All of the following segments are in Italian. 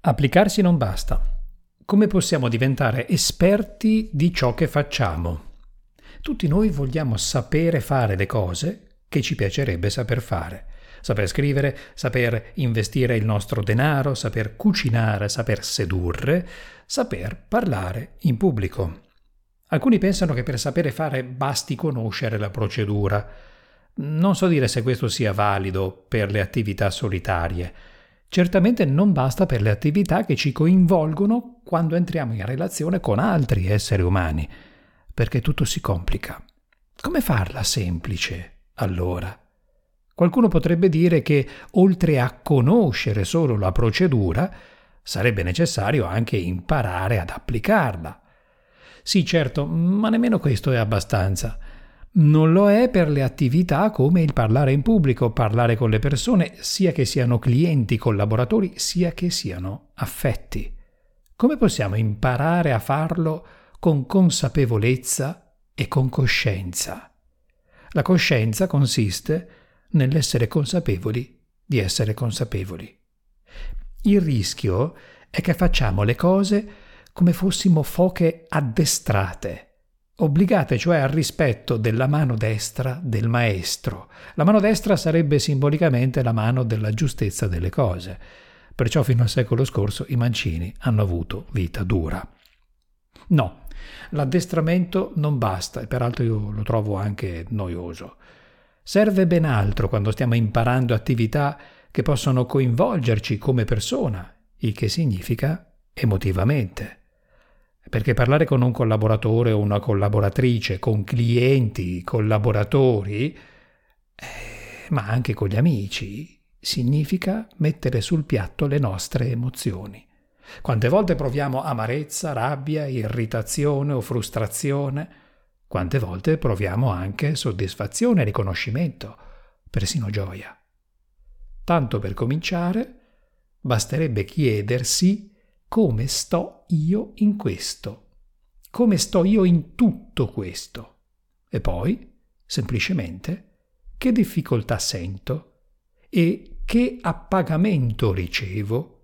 Applicarsi non basta. Come possiamo diventare esperti di ciò che facciamo? Tutti noi vogliamo sapere fare le cose che ci piacerebbe saper fare. Saper scrivere, saper investire il nostro denaro, saper cucinare, saper sedurre, saper parlare in pubblico. Alcuni pensano che per sapere fare basti conoscere la procedura. Non so dire se questo sia valido per le attività solitarie. Certamente non basta per le attività che ci coinvolgono quando entriamo in relazione con altri esseri umani, perché tutto si complica. Come farla semplice, allora? Qualcuno potrebbe dire che, oltre a conoscere solo la procedura, sarebbe necessario anche imparare ad applicarla. Sì, certo, ma nemmeno questo è abbastanza. Non lo è per le attività come il parlare in pubblico, parlare con le persone, sia che siano clienti, collaboratori, sia che siano affetti. Come possiamo imparare a farlo con consapevolezza e con coscienza? La coscienza consiste nell'essere consapevoli di essere consapevoli. Il rischio è che facciamo le cose come fossimo foche addestrate obbligate cioè al rispetto della mano destra del maestro. La mano destra sarebbe simbolicamente la mano della giustezza delle cose. Perciò fino al secolo scorso i mancini hanno avuto vita dura. No, l'addestramento non basta e peraltro io lo trovo anche noioso. Serve ben altro quando stiamo imparando attività che possono coinvolgerci come persona, il che significa emotivamente perché parlare con un collaboratore o una collaboratrice, con clienti, collaboratori, eh, ma anche con gli amici, significa mettere sul piatto le nostre emozioni. Quante volte proviamo amarezza, rabbia, irritazione o frustrazione, quante volte proviamo anche soddisfazione, riconoscimento, persino gioia. Tanto per cominciare, basterebbe chiedersi come sto io in questo, come sto io in tutto questo. E poi, semplicemente, che difficoltà sento e che appagamento ricevo.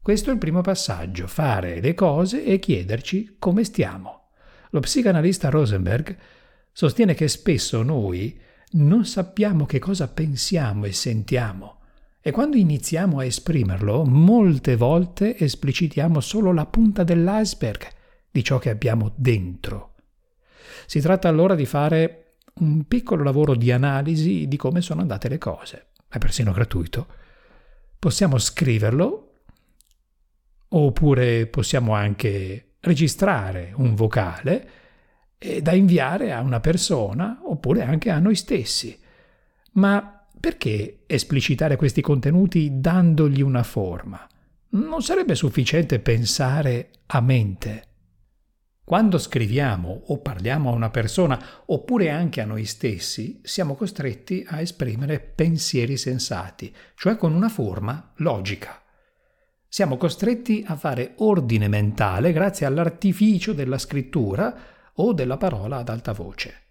Questo è il primo passaggio, fare le cose e chiederci come stiamo. Lo psicanalista Rosenberg sostiene che spesso noi non sappiamo che cosa pensiamo e sentiamo e quando iniziamo a esprimerlo, molte volte esplicitiamo solo la punta dell'iceberg di ciò che abbiamo dentro. Si tratta allora di fare un piccolo lavoro di analisi di come sono andate le cose. È persino gratuito. Possiamo scriverlo oppure possiamo anche registrare un vocale da inviare a una persona oppure anche a noi stessi. Ma perché esplicitare questi contenuti dandogli una forma? Non sarebbe sufficiente pensare a mente. Quando scriviamo o parliamo a una persona oppure anche a noi stessi, siamo costretti a esprimere pensieri sensati, cioè con una forma logica. Siamo costretti a fare ordine mentale grazie all'artificio della scrittura o della parola ad alta voce.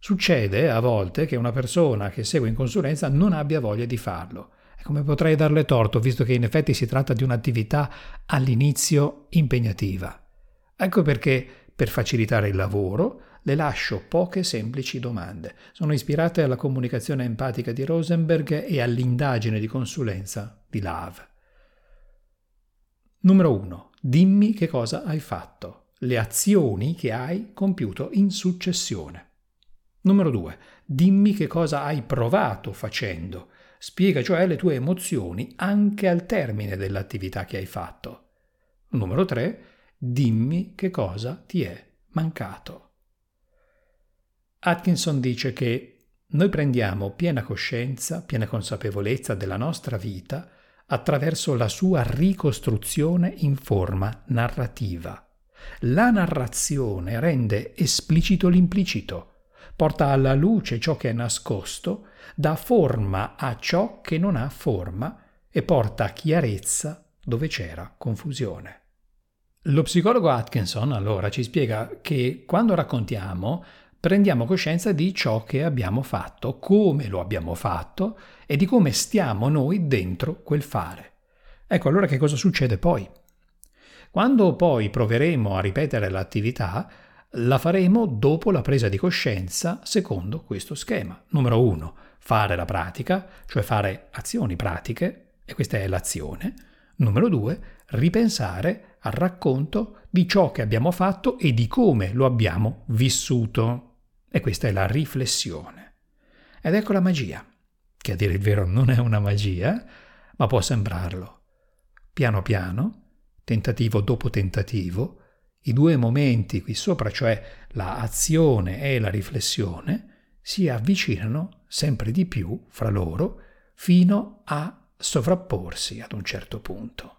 Succede a volte che una persona che segue in consulenza non abbia voglia di farlo. E come potrei darle torto, visto che in effetti si tratta di un'attività all'inizio impegnativa. Ecco perché, per facilitare il lavoro, le lascio poche semplici domande. Sono ispirate alla comunicazione empatica di Rosenberg e all'indagine di consulenza di Love. Numero 1. Dimmi che cosa hai fatto. Le azioni che hai compiuto in successione. Numero 2. Dimmi che cosa hai provato facendo. Spiega cioè le tue emozioni anche al termine dell'attività che hai fatto. Numero 3. Dimmi che cosa ti è mancato. Atkinson dice che noi prendiamo piena coscienza, piena consapevolezza della nostra vita attraverso la sua ricostruzione in forma narrativa. La narrazione rende esplicito l'implicito porta alla luce ciò che è nascosto, dà forma a ciò che non ha forma e porta chiarezza dove c'era confusione. Lo psicologo Atkinson allora ci spiega che quando raccontiamo prendiamo coscienza di ciò che abbiamo fatto, come lo abbiamo fatto e di come stiamo noi dentro quel fare. Ecco allora che cosa succede poi? Quando poi proveremo a ripetere l'attività, la faremo dopo la presa di coscienza secondo questo schema. Numero uno, fare la pratica, cioè fare azioni pratiche, e questa è l'azione. Numero due, ripensare al racconto di ciò che abbiamo fatto e di come lo abbiamo vissuto. E questa è la riflessione. Ed ecco la magia, che a dire il vero non è una magia, ma può sembrarlo. Piano piano, tentativo dopo tentativo, i due momenti qui sopra, cioè la azione e la riflessione, si avvicinano sempre di più fra loro fino a sovrapporsi ad un certo punto.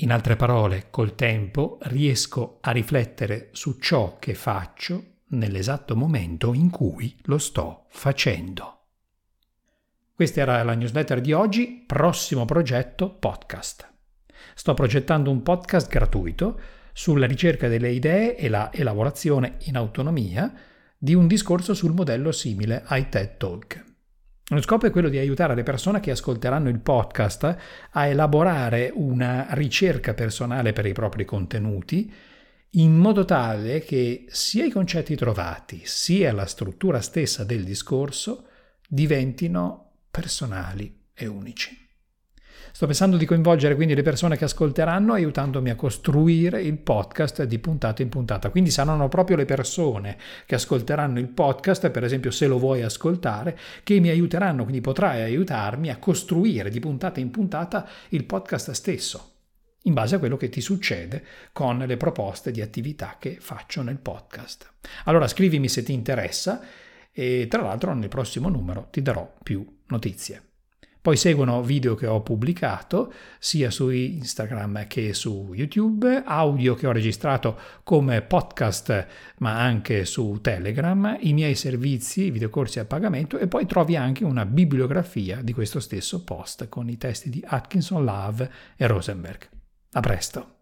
In altre parole, col tempo riesco a riflettere su ciò che faccio nell'esatto momento in cui lo sto facendo. Questa era la newsletter di oggi, prossimo progetto podcast. Sto progettando un podcast gratuito sulla ricerca delle idee e la elaborazione in autonomia di un discorso sul modello simile ai TED Talk. Lo scopo è quello di aiutare le persone che ascolteranno il podcast a elaborare una ricerca personale per i propri contenuti in modo tale che sia i concetti trovati sia la struttura stessa del discorso diventino personali e unici. Sto pensando di coinvolgere quindi le persone che ascolteranno aiutandomi a costruire il podcast di puntata in puntata. Quindi saranno proprio le persone che ascolteranno il podcast, per esempio se lo vuoi ascoltare, che mi aiuteranno, quindi potrai aiutarmi a costruire di puntata in puntata il podcast stesso in base a quello che ti succede con le proposte di attività che faccio nel podcast. Allora scrivimi se ti interessa e tra l'altro nel prossimo numero ti darò più notizie. Poi seguono video che ho pubblicato sia su Instagram che su YouTube, audio che ho registrato come podcast ma anche su Telegram, i miei servizi, i videocorsi a pagamento e poi trovi anche una bibliografia di questo stesso post con i testi di Atkinson, Love e Rosenberg. A presto!